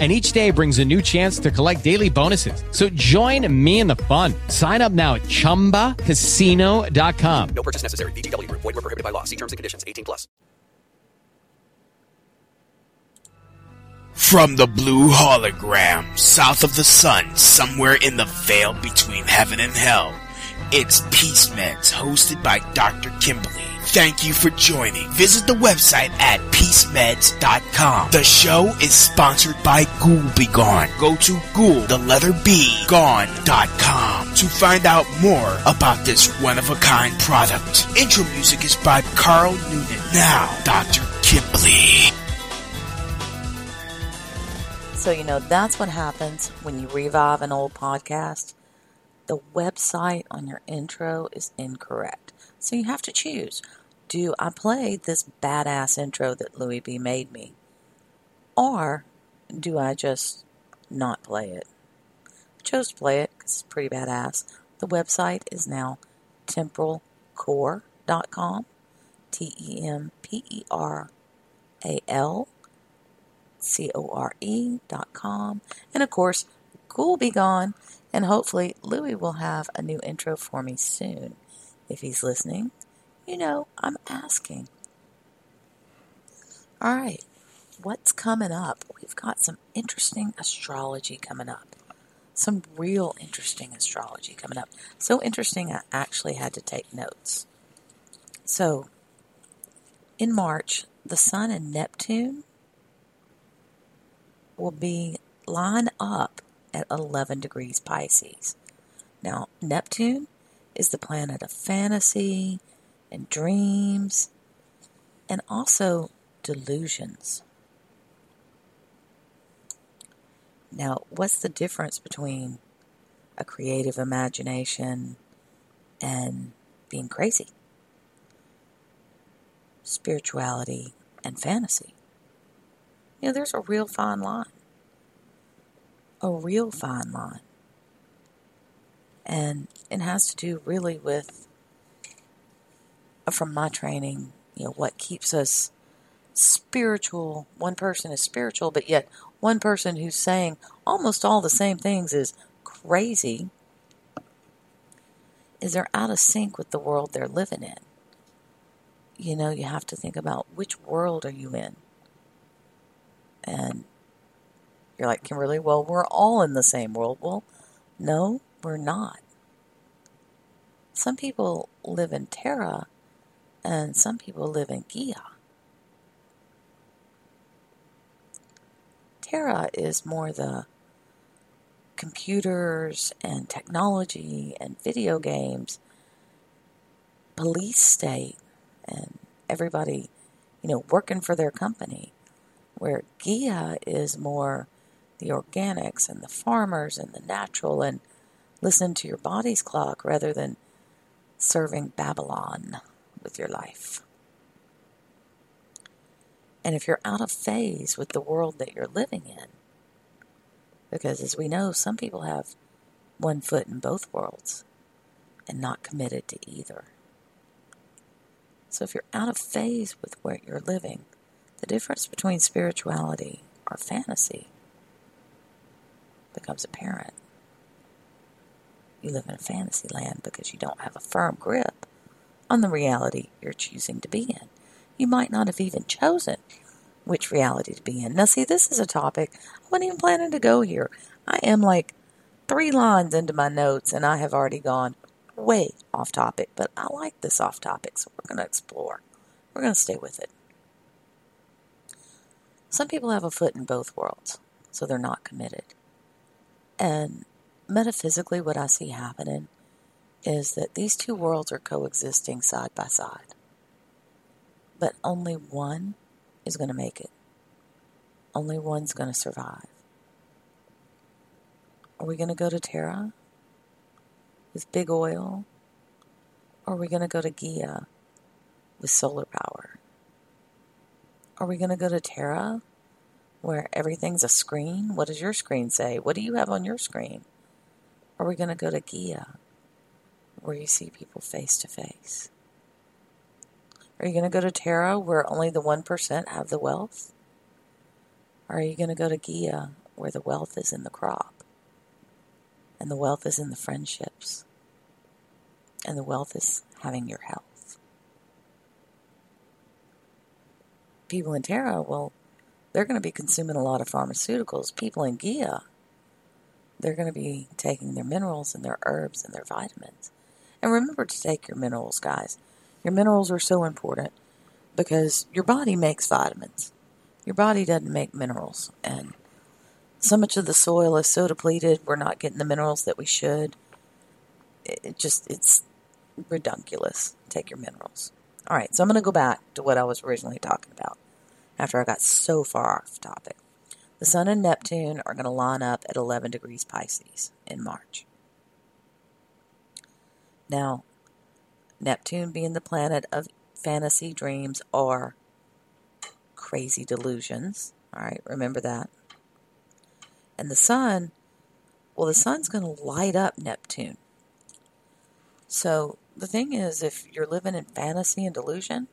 and each day brings a new chance to collect daily bonuses. So join me in the fun. Sign up now at ChumbaCasino.com. No purchase necessary. VGW. Void were prohibited by law. See terms and conditions. 18 plus. From the blue hologram, south of the sun, somewhere in the veil between heaven and hell, it's Peace Meds, hosted by Dr. Kimberly. Thank you for joining. Visit the website at peacemeds.com. The show is sponsored by Ghoul Be Gone. Go to ghoul, the letter B, gone.com to find out more about this one of a kind product. Intro music is by Carl Noonan. Now, Dr. Kimberly. So, you know, that's what happens when you revive an old podcast. The website on your intro is incorrect. So you have to choose. Do I play this badass intro that Louis B made me? Or do I just not play it? I chose to play it because it's pretty badass. The website is now temporalcore.com. T E M P E R A L C O R E dot com. And of course, Ghoul Be Gone. And hopefully, Louis will have a new intro for me soon. If he's listening, you know, I'm asking. All right, what's coming up? We've got some interesting astrology coming up. Some real interesting astrology coming up. So interesting, I actually had to take notes. So, in March, the Sun and Neptune will be line up at 11 degrees Pisces. Now, Neptune is the planet of fantasy and dreams and also delusions. Now, what's the difference between a creative imagination and being crazy? Spirituality and fantasy. You know, there's a real fine line. A real fine line. And it has to do really with, uh, from my training, you know, what keeps us spiritual. One person is spiritual, but yet one person who's saying almost all the same things is crazy is they're out of sync with the world they're living in. You know, you have to think about which world are you in? And you're like, Kimberly, well, we're all in the same world. Well, no, we're not. Some people live in Terra and some people live in Gaia. Terra is more the computers and technology and video games, police state, and everybody, you know, working for their company. Where Gia is more the organics and the farmers and the natural and listen to your body's clock rather than serving Babylon with your life. And if you're out of phase with the world that you're living in, because as we know, some people have one foot in both worlds and not committed to either. So if you're out of phase with where you're living, the difference between spirituality or fantasy becomes apparent. You live in a fantasy land because you don't have a firm grip on the reality you're choosing to be in. You might not have even chosen which reality to be in. Now, see, this is a topic I wasn't even planning to go here. I am like three lines into my notes and I have already gone way off topic, but I like this off topic, so we're going to explore. We're going to stay with it. Some people have a foot in both worlds, so they're not committed. And metaphysically, what I see happening is that these two worlds are coexisting side by side. But only one is going to make it. Only one's going to survive. Are we going to go to Terra with big oil? Or are we going to go to Gaia with solar power? Are we going to go to Terra, where everything's a screen? What does your screen say? What do you have on your screen? Are we going to go to Gaia, where you see people face to face? Are you going to go to Terra, where only the 1% have the wealth? Or are you going to go to Gaia, where the wealth is in the crop? And the wealth is in the friendships? And the wealth is having your health? People in Terra, well, they're going to be consuming a lot of pharmaceuticals. People in Gaia, they're going to be taking their minerals and their herbs and their vitamins. And remember to take your minerals, guys. Your minerals are so important because your body makes vitamins. Your body doesn't make minerals. And so much of the soil is so depleted, we're not getting the minerals that we should. It just, it's redunculous. Take your minerals. All right, so I'm going to go back to what I was originally talking about after I got so far off topic. The Sun and Neptune are going to line up at 11 degrees Pisces in March. Now, Neptune being the planet of fantasy dreams or crazy delusions. All right, remember that. And the Sun, well, the Sun's going to light up Neptune. So the thing is, if you're living in fantasy and delusion,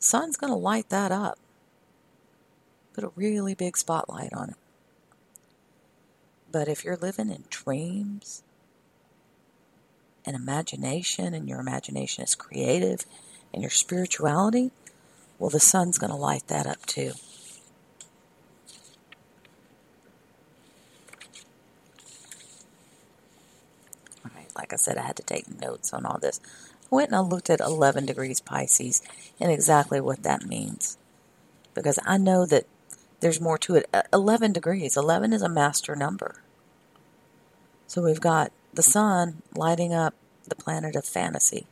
Sun's going to light that up. Put a really big spotlight on it. But if you're living in dreams and imagination, and your imagination is creative, and your spirituality, well, the sun's going to light that up too. All right, like I said, I had to take notes on all this. I went and I looked at 11 degrees Pisces and exactly what that means. Because I know that there's more to it. 11 degrees, 11 is a master number. So we've got the sun lighting up the planet of fantasy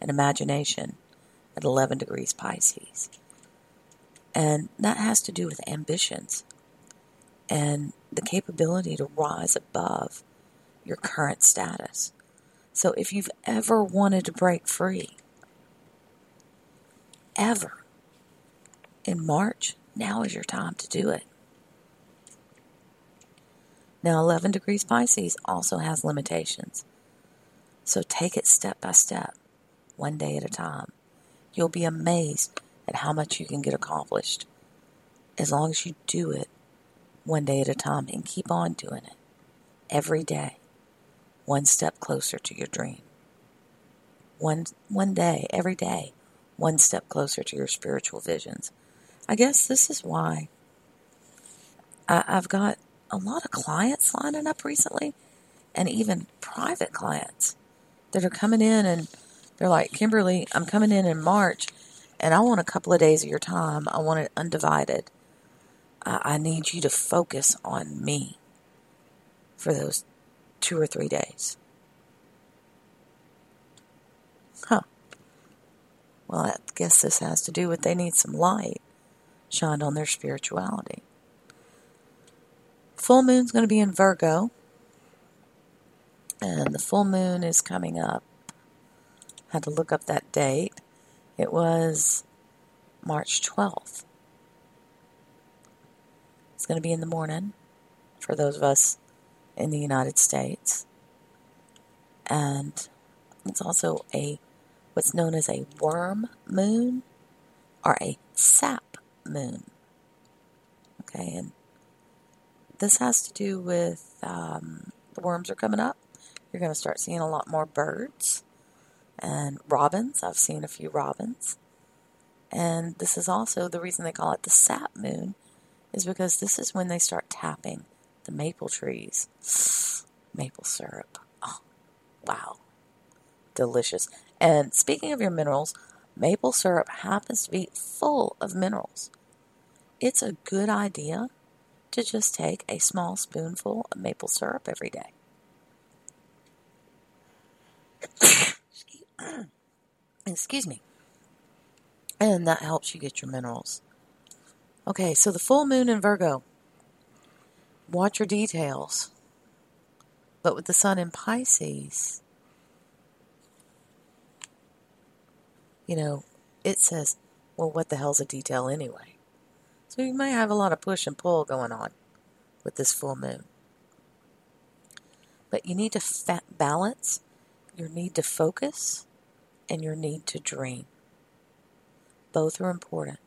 and imagination at 11 degrees Pisces. And that has to do with ambitions and the capability to rise above your current status. So if you've ever wanted to break free, ever, in March, now is your time to do it. Now, 11 degrees Pisces also has limitations. So take it step by step, one day at a time. You'll be amazed at how much you can get accomplished as long as you do it one day at a time and keep on doing it every day, one step closer to your dream. One, one day, every day, one step closer to your spiritual visions. I guess this is why I, I've got a lot of clients lining up recently and even private clients that are coming in and they're like, Kimberly, I'm coming in in March and I want a couple of days of your time. I want it undivided. I, I need you to focus on me for those two or three days. Huh. Well, I guess this has to do with they need some light shined on their spirituality. Full moon's going to be in Virgo, and the full moon is coming up. Had to look up that date. It was March 12th. It's going to be in the morning for those of us in the United States. And it's also a what's known as a worm moon or a sap moon. Okay, and this has to do with um, the worms are coming up. You're going to start seeing a lot more birds and robins. I've seen a few robins. And this is also the reason they call it the sap moon, is because this is when they start tapping the maple trees. Maple syrup. Oh, wow. Delicious. And speaking of your minerals, maple syrup happens to be full of minerals. It's a good idea to just take a small spoonful of maple syrup every day. Excuse me. And that helps you get your minerals. Okay, so the full moon in Virgo. Watch your details. But with the sun in Pisces, you know, it says, well, what the hell's a detail anyway? So you may have a lot of push and pull going on with this full moon. But you need to balance your need to focus and your need to dream. Both are important.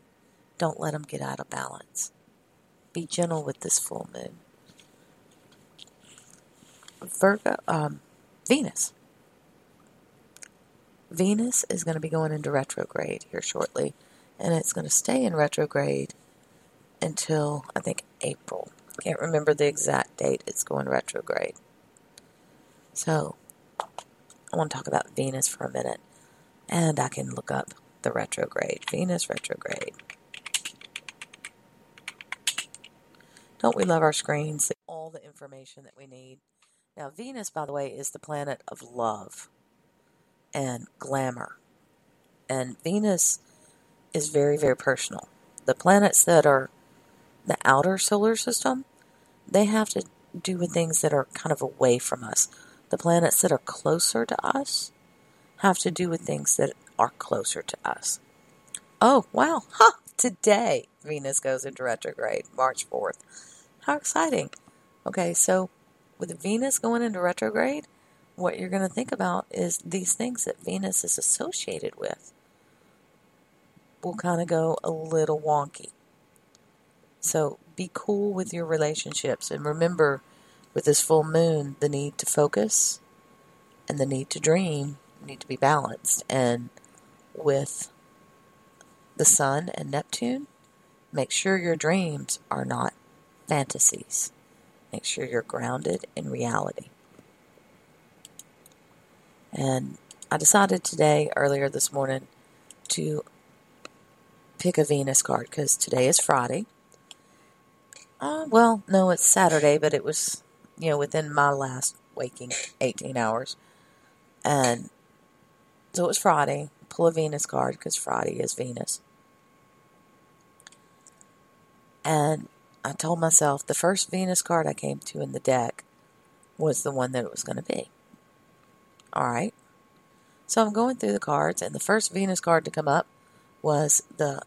Don't let them get out of balance. Be gentle with this full moon. Virgo, um, Venus. Venus is going to be going into retrograde here shortly, and it's going to stay in retrograde until I think April. Can't remember the exact date it's going retrograde. So, I want to talk about Venus for a minute, and I can look up the retrograde. Venus retrograde. Don't we love our screens? All the information that we need. Now, Venus, by the way, is the planet of love and glamour. And Venus is very, very personal. The planets that are the outer solar system, they have to do with things that are kind of away from us. The planets that are closer to us have to do with things that are closer to us. Oh, wow. Huh. Today, Venus goes into retrograde, March 4th. How exciting. Okay, so with Venus going into retrograde, what you're going to think about is these things that Venus is associated with will kind of go a little wonky. So be cool with your relationships and remember with this full moon the need to focus and the need to dream need to be balanced and with the sun and Neptune make sure your dreams are not fantasies. Make sure you're grounded in reality. And I decided today, earlier this morning, to pick a Venus card because today is Friday. Uh, well, no, it's Saturday, but it was, you know, within my last waking 18 hours. And so it was Friday. Pull a Venus card because Friday is Venus. And I told myself the first Venus card I came to in the deck was the one that it was going to be. All right. So I'm going through the cards, and the first Venus card to come up was the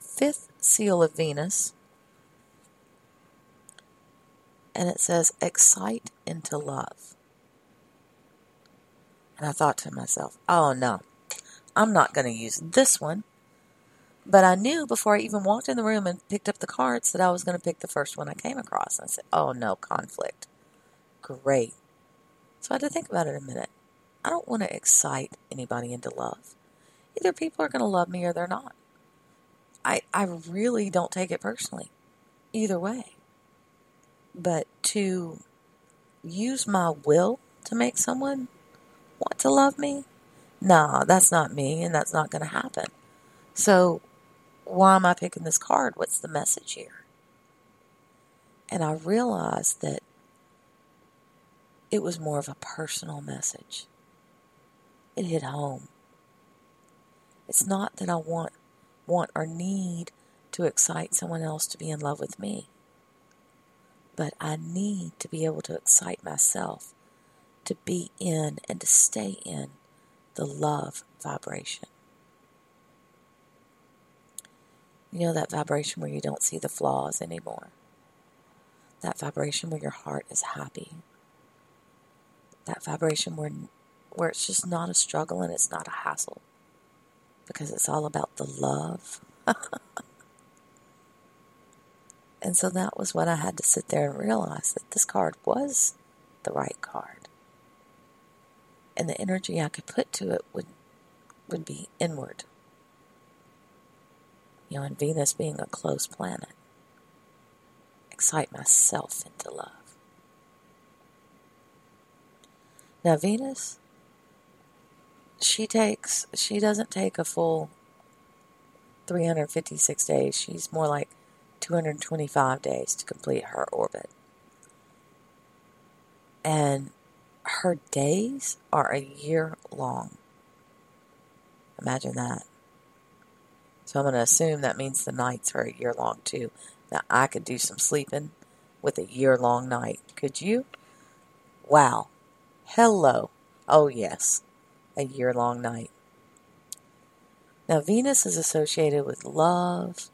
fifth seal of Venus. And it says, Excite into love. And I thought to myself, oh no, I'm not going to use this one. But I knew before I even walked in the room and picked up the cards that I was going to pick the first one I came across. And I said, oh no, conflict. Great. So I had to think about it a minute. I don't want to excite anybody into love. Either people are going to love me or they're not. I, I really don't take it personally. Either way. But to use my will to make someone want to love me, nah, that's not me and that's not going to happen. So why am I picking this card? What's the message here? And I realized that it was more of a personal message. It hit home. It's not that I want want or need to excite someone else to be in love with me. But I need to be able to excite myself to be in and to stay in the love vibration. You know that vibration where you don't see the flaws anymore. That vibration where your heart is happy. That vibration where where it's just not a struggle and it's not a hassle. Because it's all about the love. and so that was when I had to sit there and realize that this card was the right card. And the energy I could put to it would would be inward you know, and Venus being a close planet, excite myself into love. Now, Venus, she takes, she doesn't take a full 356 days. She's more like 225 days to complete her orbit. And her days are a year long. Imagine that. So I'm going to assume that means the nights are a year long too. Now I could do some sleeping with a year long night. Could you? Wow. Hello. Oh, yes. A year long night. Now, Venus is associated with love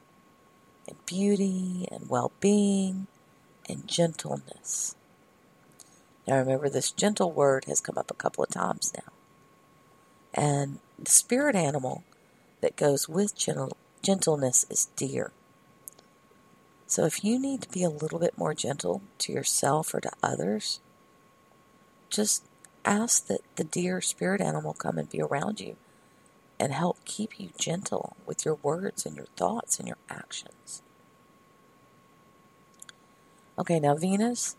and beauty and well being and gentleness. Now, remember, this gentle word has come up a couple of times now. And the spirit animal that goes with gentle, gentleness is deer. So, if you need to be a little bit more gentle to yourself or to others, just ask that the deer spirit animal come and be around you and help keep you gentle with your words and your thoughts and your actions. Okay, now Venus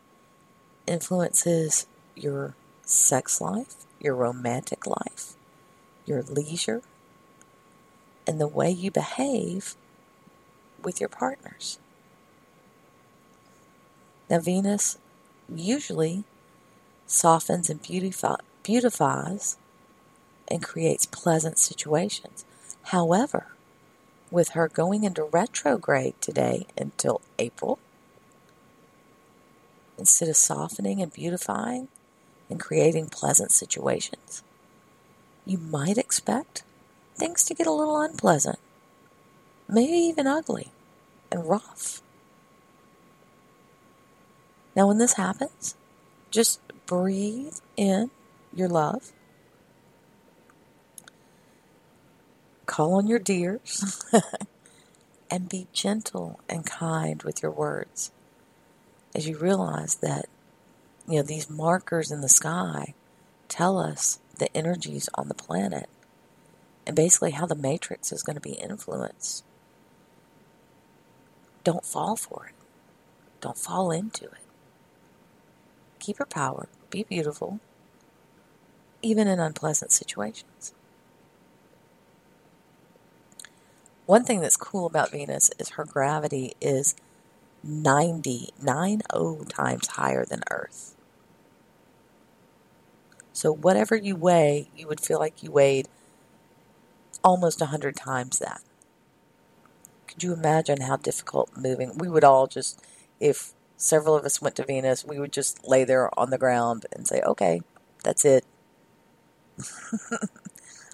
influences your sex life, your romantic life, your leisure, and the way you behave with your partners. Now, Venus usually softens and beautifi- beautifies and creates pleasant situations. However, with her going into retrograde today until April, instead of softening and beautifying and creating pleasant situations, you might expect things to get a little unpleasant, maybe even ugly and rough. Now, when this happens, just breathe in your love. Call on your dears and be gentle and kind with your words as you realize that you know these markers in the sky tell us the energies on the planet and basically how the matrix is going to be influenced. Don't fall for it. Don't fall into it. Keep your power. Be beautiful, even in unpleasant situations. One thing that's cool about Venus is her gravity is 90, 90 times higher than Earth. So whatever you weigh, you would feel like you weighed almost 100 times that. Could you imagine how difficult moving? We would all just, if several of us went to Venus, we would just lay there on the ground and say, okay, that's it.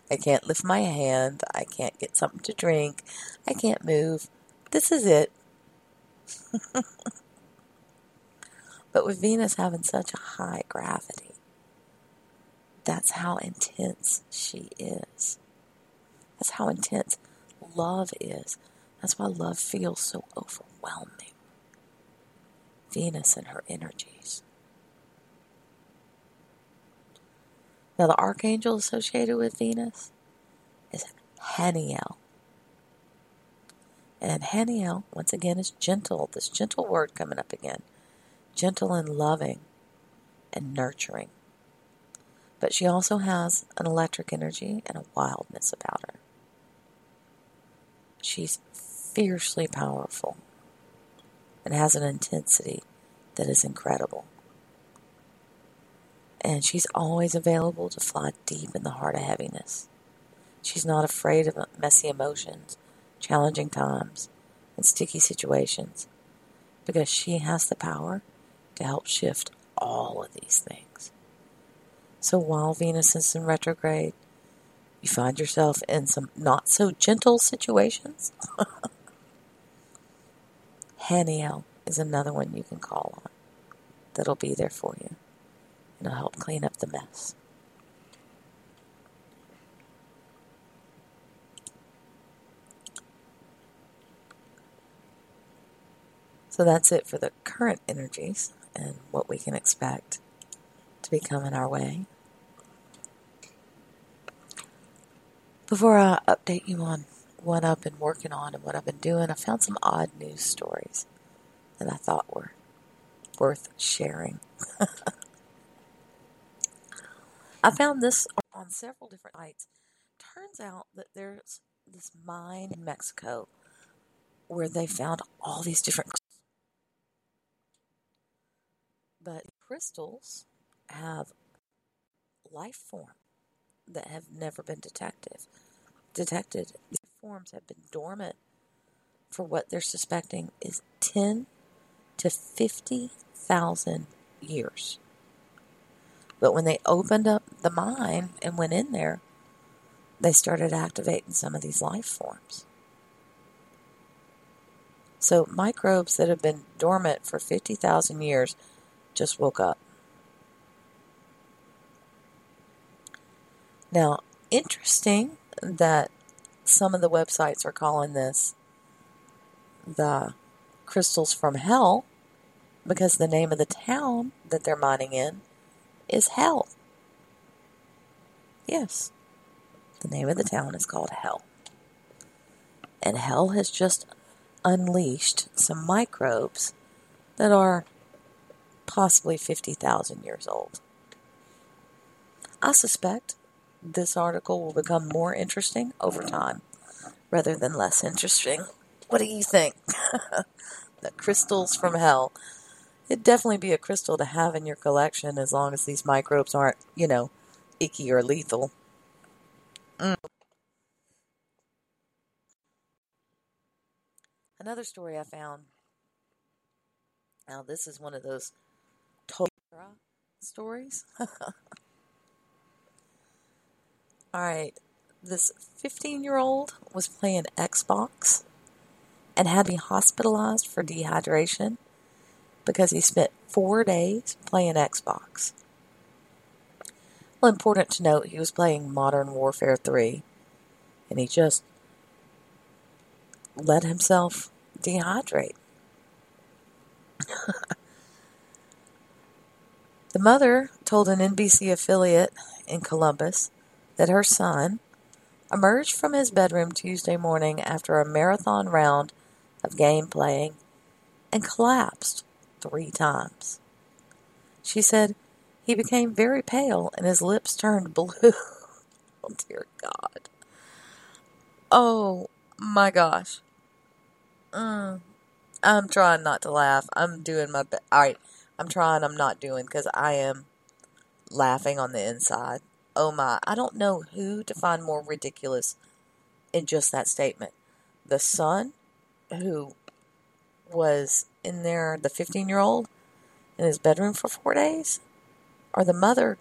I can't lift my hand. I can't get something to drink. I can't move. This is it. but with Venus having such a high gravity, that's how intense she is. That's how intense love is. That's why love feels so overwhelming. Venus and her energies. Now, the archangel associated with Venus is Haniel. And Haniel, once again, is gentle. This gentle word coming up again. Gentle and loving and nurturing. But she also has an electric energy and a wildness about her. She's fiercely powerful and has an intensity that is incredible. And she's always available to fly deep in the heart of heaviness. She's not afraid of messy emotions, challenging times, and sticky situations because she has the power to help shift all of these things. So while Venus is in retrograde, you find yourself in some not so gentle situations. Haniel is another one you can call on that'll be there for you and it'll help clean up the mess. So that's it for the current energies and what we can expect to be coming our way. Before I update you on what I've been working on and what I've been doing, I found some odd news stories that I thought were worth sharing. I found this on several different sites. Turns out that there's this mine in Mexico where they found all these different but crystals have life form that have never been detected. Detected. Forms have been dormant for what they're suspecting is 10 to 50,000 years. But when they opened up the mine and went in there, they started activating some of these life forms. So microbes that have been dormant for 50,000 years just woke up. Now, interesting that some of the websites are calling this the crystals from hell because the name of the town that they're mining in is Hell. Yes, the name of the town is called Hell. And Hell has just unleashed some microbes that are possibly 50,000 years old. I suspect this article will become more interesting over time rather than less interesting. What do you think? the crystals from hell. It'd definitely be a crystal to have in your collection as long as these microbes aren't, you know, icky or lethal. Mm. Another story I found. Now, this is one of those Tolera stories. All right, this 15 year old was playing Xbox and had to be hospitalized for dehydration because he spent four days playing Xbox. Well, important to note, he was playing Modern Warfare 3 and he just let himself dehydrate. the mother told an NBC affiliate in Columbus that her son emerged from his bedroom Tuesday morning after a marathon round of game playing and collapsed three times. She said he became very pale and his lips turned blue. oh, dear God. Oh, my gosh. Mm, I'm trying not to laugh. I'm doing my best. All right. I'm trying, I'm not doing because I am laughing on the inside. Oh my. I don't know who to find more ridiculous in just that statement. The son who was in there, the 15 year old, in his bedroom for four days, or the mother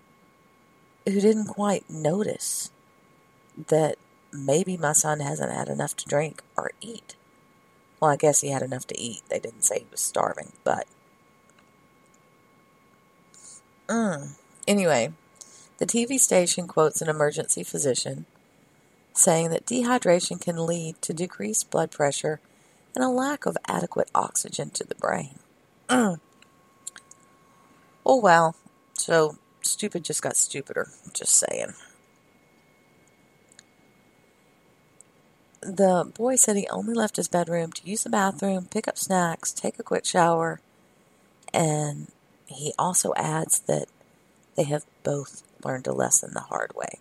who didn't quite notice that maybe my son hasn't had enough to drink or eat. Well, I guess he had enough to eat. They didn't say he was starving, but. Mm. Anyway, the TV station quotes an emergency physician saying that dehydration can lead to decreased blood pressure and a lack of adequate oxygen to the brain. Oh well, so stupid just got stupider, just saying. The boy said he only left his bedroom to use the bathroom, pick up snacks, take a quick shower, and he also adds that they have both learned a lesson the hard way.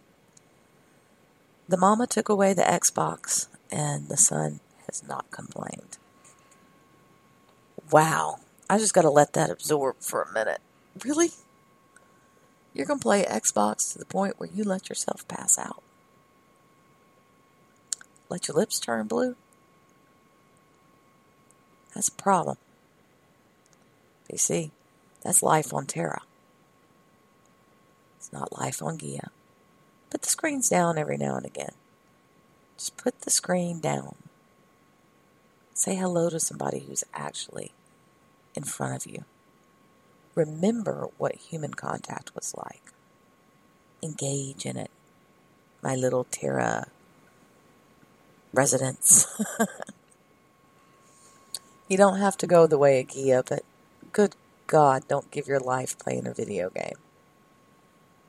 The mama took away the Xbox, and the son has not complained. Wow. I just got to let that absorb for a minute. Really? You're going to play Xbox to the point where you let yourself pass out? Let your lips turn blue? That's a problem. You see, that's life on Terra. Not life on Gaia. Put the screens down every now and again. Just put the screen down. Say hello to somebody who's actually in front of you. Remember what human contact was like. Engage in it. My little Terra residents. you don't have to go the way of Gaia, but good God, don't give your life playing a video game.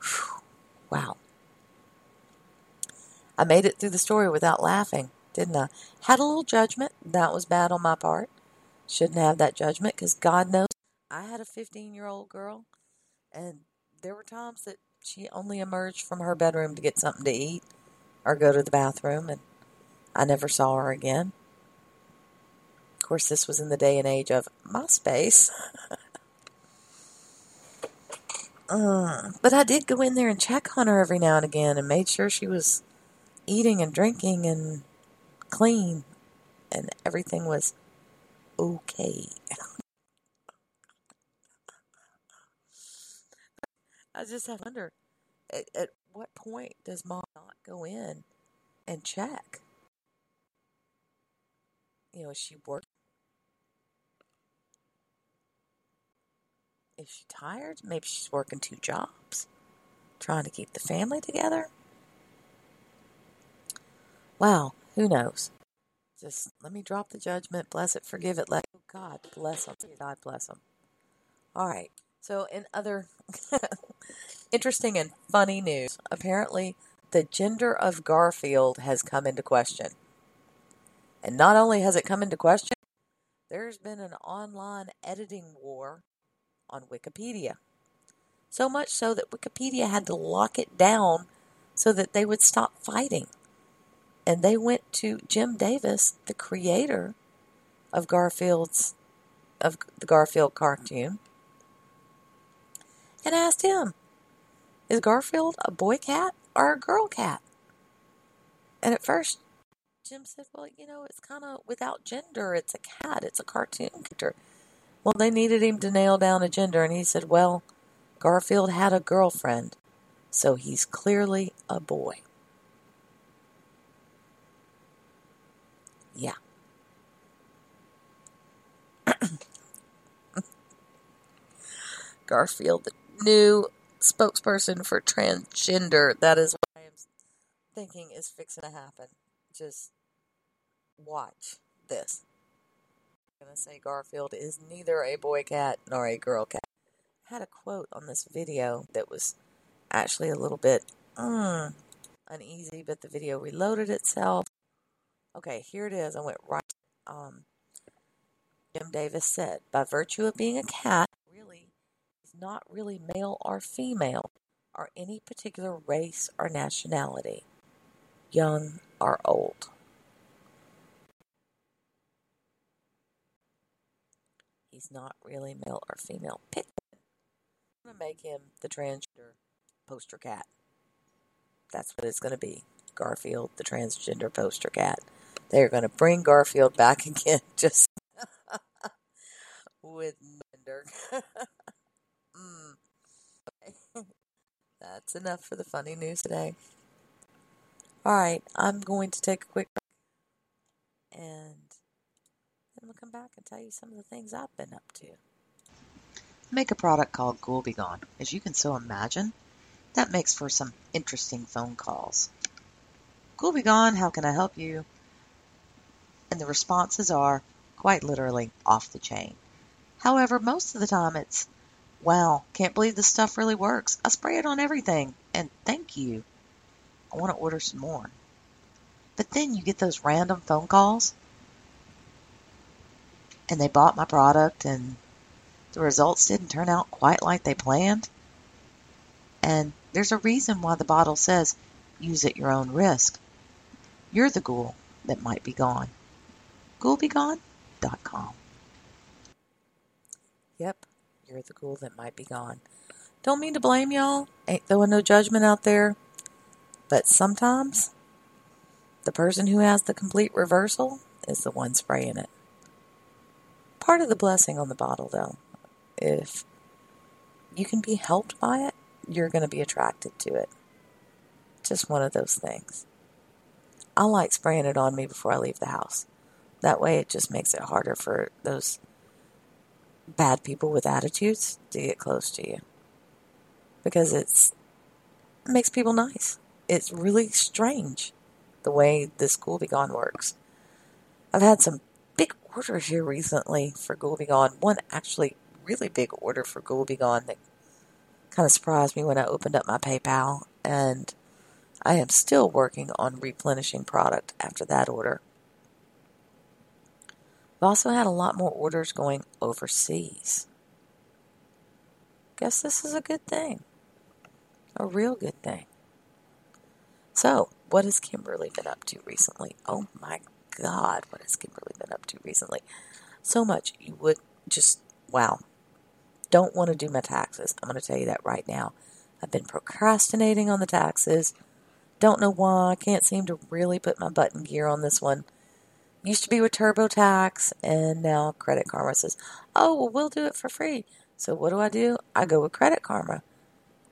Whew. Wow. I made it through the story without laughing, didn't I? Had a little judgment. That was bad on my part. Shouldn't have that judgment because God knows I had a 15 year old girl and there were times that she only emerged from her bedroom to get something to eat or go to the bathroom and I never saw her again. Of course, this was in the day and age of MySpace. uh, but I did go in there and check on her every now and again and made sure she was eating and drinking and clean and everything was okay. I just have to wonder at, at what point does mom not go in and check? You know, is she work? Is she tired? Maybe she's working two jobs, trying to keep the family together. Wow, who knows? Just let me drop the judgment. Bless it, forgive it. Let oh God bless them. God bless them. All right. So, in other interesting and funny news, apparently the gender of Garfield has come into question. And not only has it come into question, there's been an online editing war on Wikipedia. So much so that Wikipedia had to lock it down so that they would stop fighting. And they went to Jim Davis, the creator of Garfield's of the Garfield cartoon, and asked him, Is Garfield a boy cat or a girl cat? And at first Jim said, Well, you know, it's kind of without gender. It's a cat, it's a cartoon character. Well, they needed him to nail down a gender, and he said, Well, Garfield had a girlfriend, so he's clearly a boy. Yeah. Garfield, the new spokesperson for transgender. That is what I am thinking is fixing to happen. Just watch this. Going to say Garfield is neither a boy cat nor a girl cat. I had a quote on this video that was actually a little bit mm, uneasy, but the video reloaded itself. Okay, here it is. I went right. Um, Jim Davis said, by virtue of being a cat, really is not really male or female, or any particular race or nationality, young or old. He's not really male or female. Pick. I'm going to make him the transgender poster cat. That's what it's going to be. Garfield, the transgender poster cat. They're going to bring Garfield back again, just with gender. mm. okay. That's enough for the funny news today. All right, I'm going to take a quick break and then we'll come back and tell you some of the things I've been up to. Make a product called Ghoul Be Gone. As you can so imagine, that makes for some interesting phone calls. Ghoul Be Gone, how can I help you? And the responses are quite literally off the chain. However, most of the time it's, wow, can't believe this stuff really works. I spray it on everything, and thank you. I want to order some more. But then you get those random phone calls and they bought my product and the results didn't turn out quite like they planned. And there's a reason why the bottle says use at your own risk. You're the ghoul that might be gone. Ghoulbegone.com. Yep, you're the ghoul that might be gone. Don't mean to blame y'all. Ain't throwing no judgment out there. But sometimes the person who has the complete reversal is the one spraying it part of the blessing on the bottle, though. If you can be helped by it, you're going to be attracted to it. Just one of those things. I like spraying it on me before I leave the house. That way, it just makes it harder for those bad people with attitudes to get close to you. Because it's it makes people nice. It's really strange the way this Ghoul Be Gone works. I've had some order here recently for Be Gone. One actually really big order for Be Gone that kind of surprised me when I opened up my PayPal. And I am still working on replenishing product after that order. I've also had a lot more orders going overseas. Guess this is a good thing. A real good thing. So, what has Kimberly been up to recently? Oh my God, what has Kimberly been up to recently? So much you would just, wow. Don't want to do my taxes. I'm going to tell you that right now. I've been procrastinating on the taxes. Don't know why. I can't seem to really put my button gear on this one. Used to be with TurboTax, and now Credit Karma says, oh, well, we'll do it for free. So what do I do? I go with Credit Karma.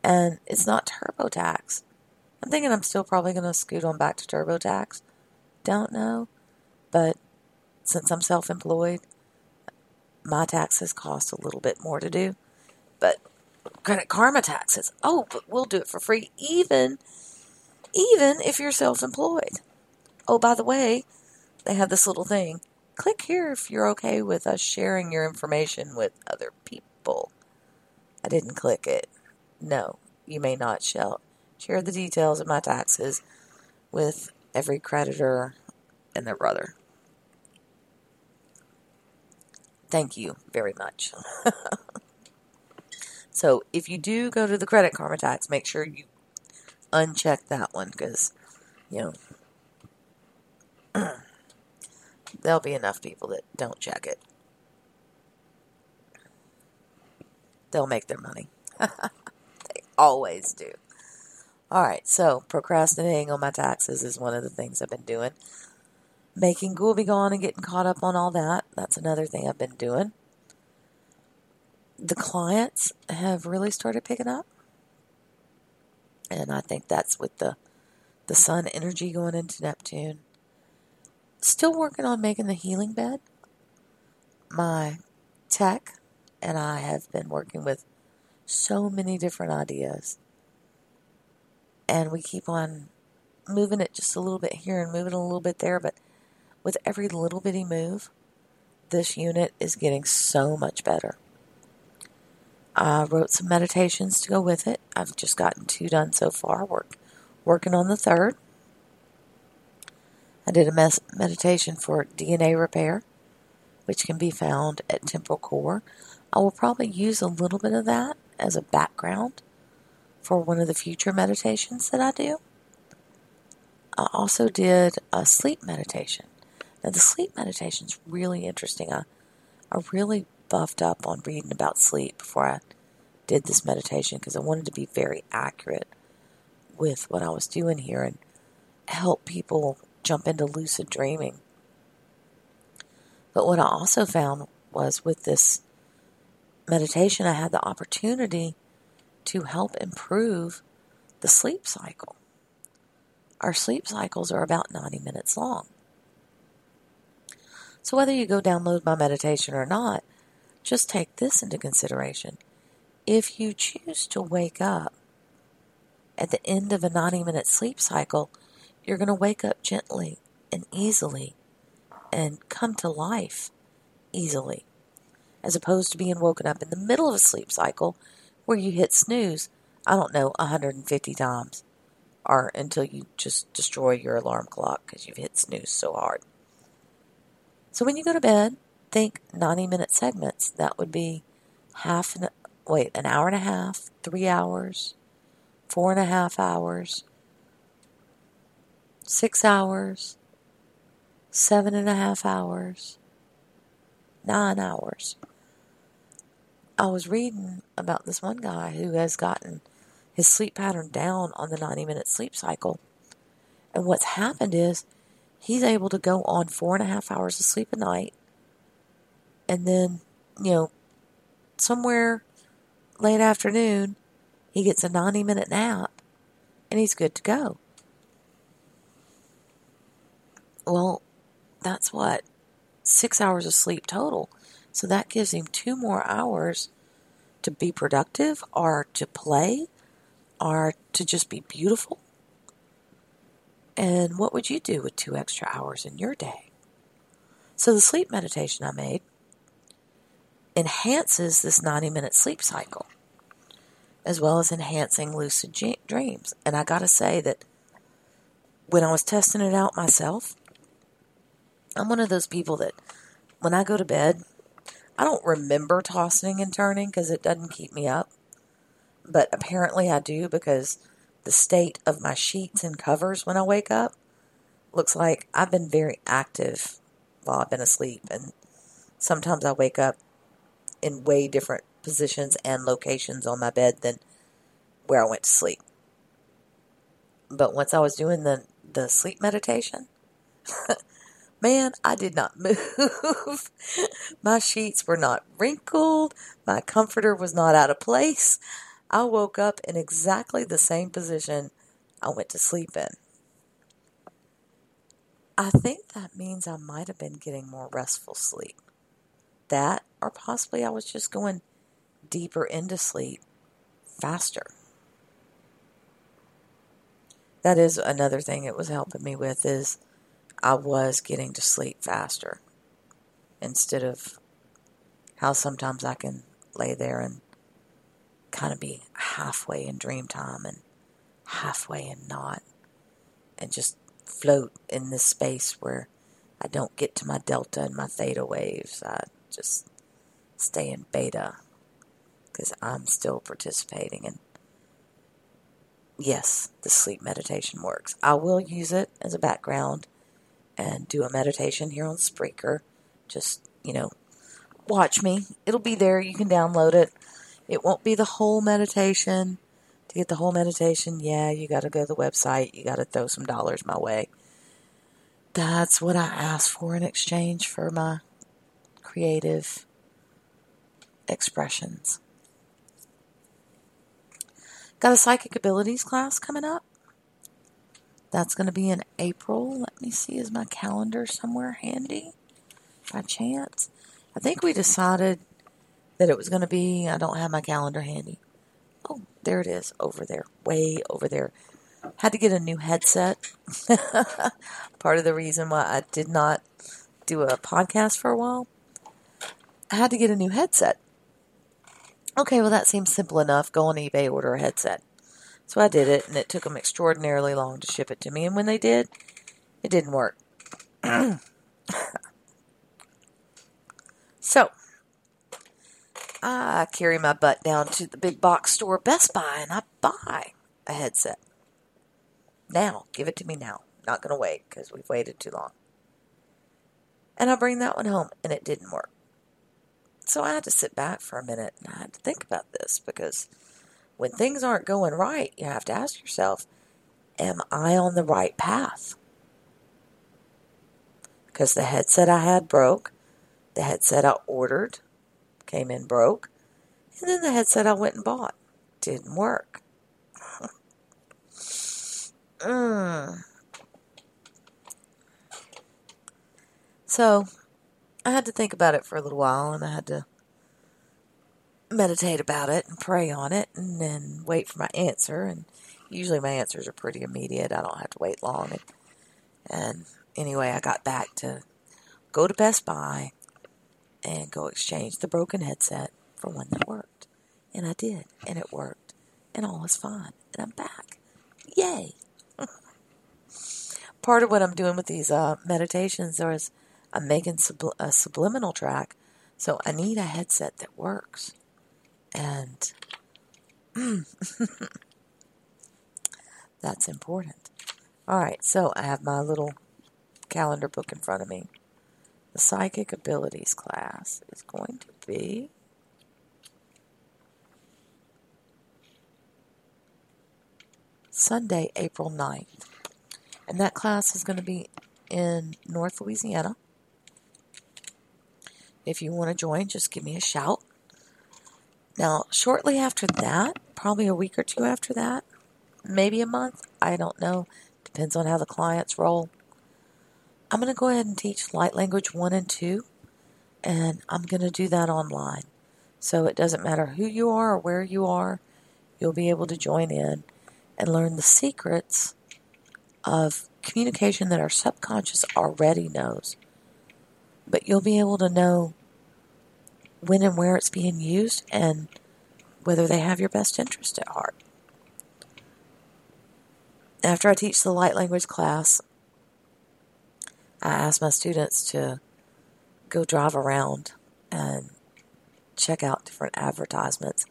And it's not TurboTax. I'm thinking I'm still probably going to scoot on back to TurboTax. Don't know. But since I'm self employed, my taxes cost a little bit more to do. But Credit Karma taxes, oh, but we'll do it for free, even even if you're self-employed. Oh, by the way, they have this little thing. Click here if you're okay with us sharing your information with other people. I didn't click it. No, you may not shall share the details of my taxes with every creditor and their brother. Thank you very much. so, if you do go to the Credit Karma tax, make sure you uncheck that one because, you know, there'll be enough people that don't check it. They'll make their money. they always do. All right, so procrastinating on my taxes is one of the things I've been doing. Making Ghoul Be Gone and getting caught up on all that, that's another thing I've been doing. The clients have really started picking up. And I think that's with the the sun energy going into Neptune. Still working on making the healing bed. My tech and I have been working with so many different ideas. And we keep on moving it just a little bit here and moving a little bit there, but with every little bitty move, this unit is getting so much better. I wrote some meditations to go with it. I've just gotten two done so far. Work, working on the third. I did a mes- meditation for DNA repair, which can be found at Temple Core. I will probably use a little bit of that as a background for one of the future meditations that I do. I also did a sleep meditation. Now, the sleep meditation is really interesting. I, I really buffed up on reading about sleep before I did this meditation because I wanted to be very accurate with what I was doing here and help people jump into lucid dreaming. But what I also found was with this meditation, I had the opportunity to help improve the sleep cycle. Our sleep cycles are about 90 minutes long. So, whether you go download my meditation or not, just take this into consideration. If you choose to wake up at the end of a 90 minute sleep cycle, you're going to wake up gently and easily and come to life easily, as opposed to being woken up in the middle of a sleep cycle where you hit snooze, I don't know, 150 times, or until you just destroy your alarm clock because you've hit snooze so hard. So when you go to bed, think 90 minute segments. That would be half an, wait, an hour and a half, three hours, four and a half hours, six hours, seven and a half hours, nine hours. I was reading about this one guy who has gotten his sleep pattern down on the 90 minute sleep cycle. And what's happened is he's able to go on four and a half hours of sleep a night. And then, you know, somewhere late afternoon, he gets a 90 minute nap and he's good to go. Well, that's what? Six hours of sleep total. So that gives him two more hours to be productive or to play or to just be beautiful and what would you do with two extra hours in your day? So the sleep meditation I made enhances this 90 minute sleep cycle as well as enhancing lucid dreams. And I got to say that when I was testing it out myself, I'm one of those people that when I go to bed, I don't remember tossing and turning because it doesn't keep me up. But apparently I do because the state of my sheets and covers when I wake up looks like I've been very active while I've been asleep. And sometimes I wake up in way different positions and locations on my bed than where I went to sleep. But once I was doing the, the sleep meditation, man, I did not move. my sheets were not wrinkled. My comforter was not out of place. I woke up in exactly the same position I went to sleep in. I think that means I might have been getting more restful sleep. That, or possibly I was just going deeper into sleep faster. That is another thing it was helping me with is I was getting to sleep faster instead of how sometimes I can lay there and kind of be halfway in dream time and halfway in not and just float in this space where I don't get to my delta and my theta waves. I just stay in beta because I'm still participating. And yes, the sleep meditation works. I will use it as a background and do a meditation here on Spreaker. Just, you know, watch me. It'll be there. You can download it. It won't be the whole meditation. To get the whole meditation, yeah, you got to go to the website. You got to throw some dollars my way. That's what I asked for in exchange for my creative expressions. Got a psychic abilities class coming up. That's going to be in April. Let me see, is my calendar somewhere handy by chance? I think we decided that it was going to be, I don't have my calendar handy. Oh, there it is, over there, way over there. Had to get a new headset. Part of the reason why I did not do a podcast for a while. I had to get a new headset. Okay, well, that seems simple enough. Go on eBay, order a headset. So I did it, and it took them extraordinarily long to ship it to me. And when they did, it didn't work. so I carry my butt down to the big box store, Best Buy, and I buy a headset. Now, give it to me now. Not going to wait because we've waited too long. And I bring that one home, and it didn't work. So I had to sit back for a minute and I had to think about this because when things aren't going right, you have to ask yourself, am I on the right path? Because the headset I had broke, the headset I ordered came in broke, and then the headset I went and bought didn't work. mm. So I had to think about it for a little while and I had to meditate about it and pray on it and then wait for my answer. And usually my answers are pretty immediate. I don't have to wait long. And, and anyway, I got back to go to Best Buy and go exchange the broken headset for one that worked. And I did, and it worked, and all was fine. And I'm back. Yay! Part of what I'm doing with these uh, meditations is I'm making subl- a subliminal track, so I need a headset that works. And that's important. All right, so I have my little calendar book in front of me. The psychic abilities class is going to be Sunday, April 9th. And that class is going to be in North Louisiana. If you want to join, just give me a shout. Now, shortly after that, probably a week or two after that, maybe a month, I don't know, depends on how the clients roll. I'm going to go ahead and teach light language 1 and 2, and I'm going to do that online. So it doesn't matter who you are or where you are, you'll be able to join in and learn the secrets of communication that our subconscious already knows but you'll be able to know when and where it's being used and whether they have your best interest at heart. After I teach the light language class, I ask my students to go drive around and check out different advertisements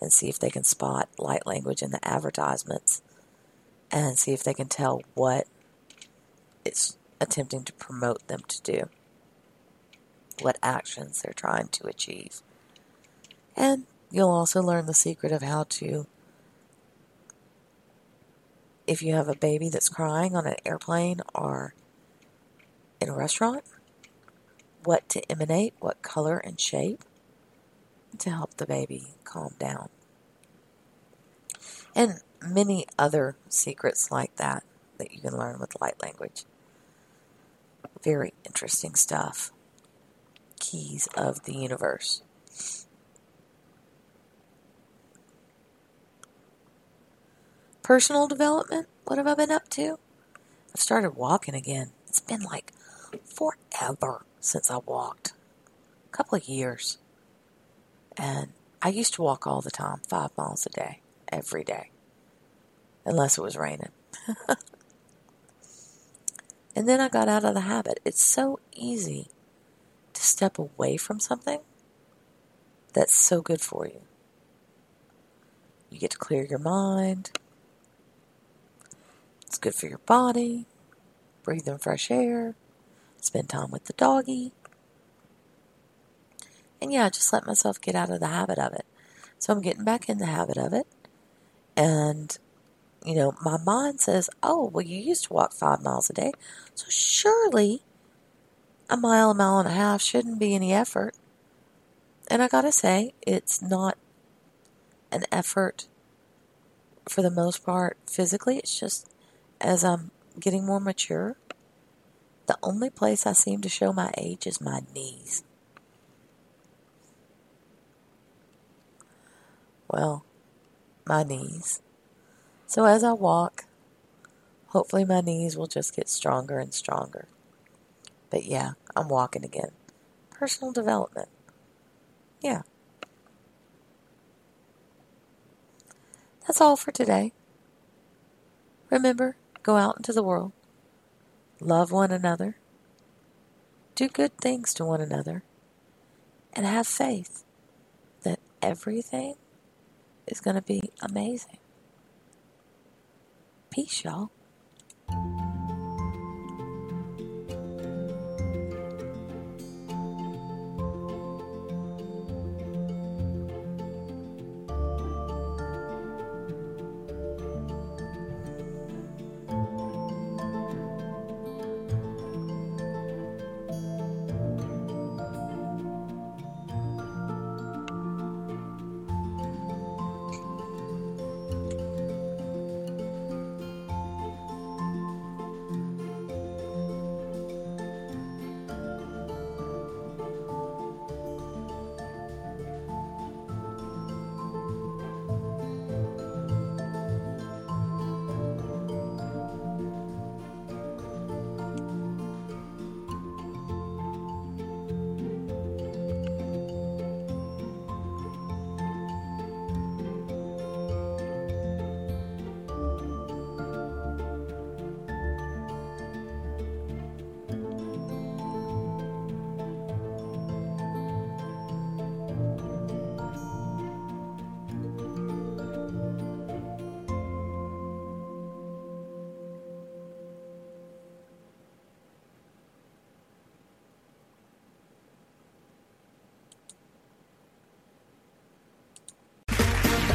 and see if they can spot light language in the advertisements and see if they can tell what it's attempting to promote them to do what actions they're trying to achieve. And you'll also learn the secret of how to, if you have a baby that's crying on an airplane or in a restaurant, what to emanate, what color and shape to help the baby calm down. And many other secrets like that that you can learn with light language. Very interesting stuff. Keys of the universe. Personal development. What have I been up to? I've started walking again. It's been like forever since I walked. A couple of years. And I used to walk all the time, five miles a day, every day, unless it was raining. and then I got out of the habit. It's so easy to step away from something that's so good for you. You get to clear your mind. It's good for your body. Breathe in fresh air. Spend time with the doggy. And yeah, I just let myself get out of the habit of it. So I'm getting back in the habit of it. And, you know, my mind says, oh, well, you used to walk five miles a day. So surely a mile, a mile and a half shouldn't be any effort. And I gotta say, it's not an effort for the most part physically. It's just as I'm getting more mature, the only place I seem to show my age is my knees. Well, my knees. So as I walk, hopefully my knees will just get stronger and stronger. But yeah, I'm walking again. Personal development. Yeah. That's all for today. Remember, go out into the world, love one another, do good things to one another, and have faith that everything is going to be amazing. Peace, y'all.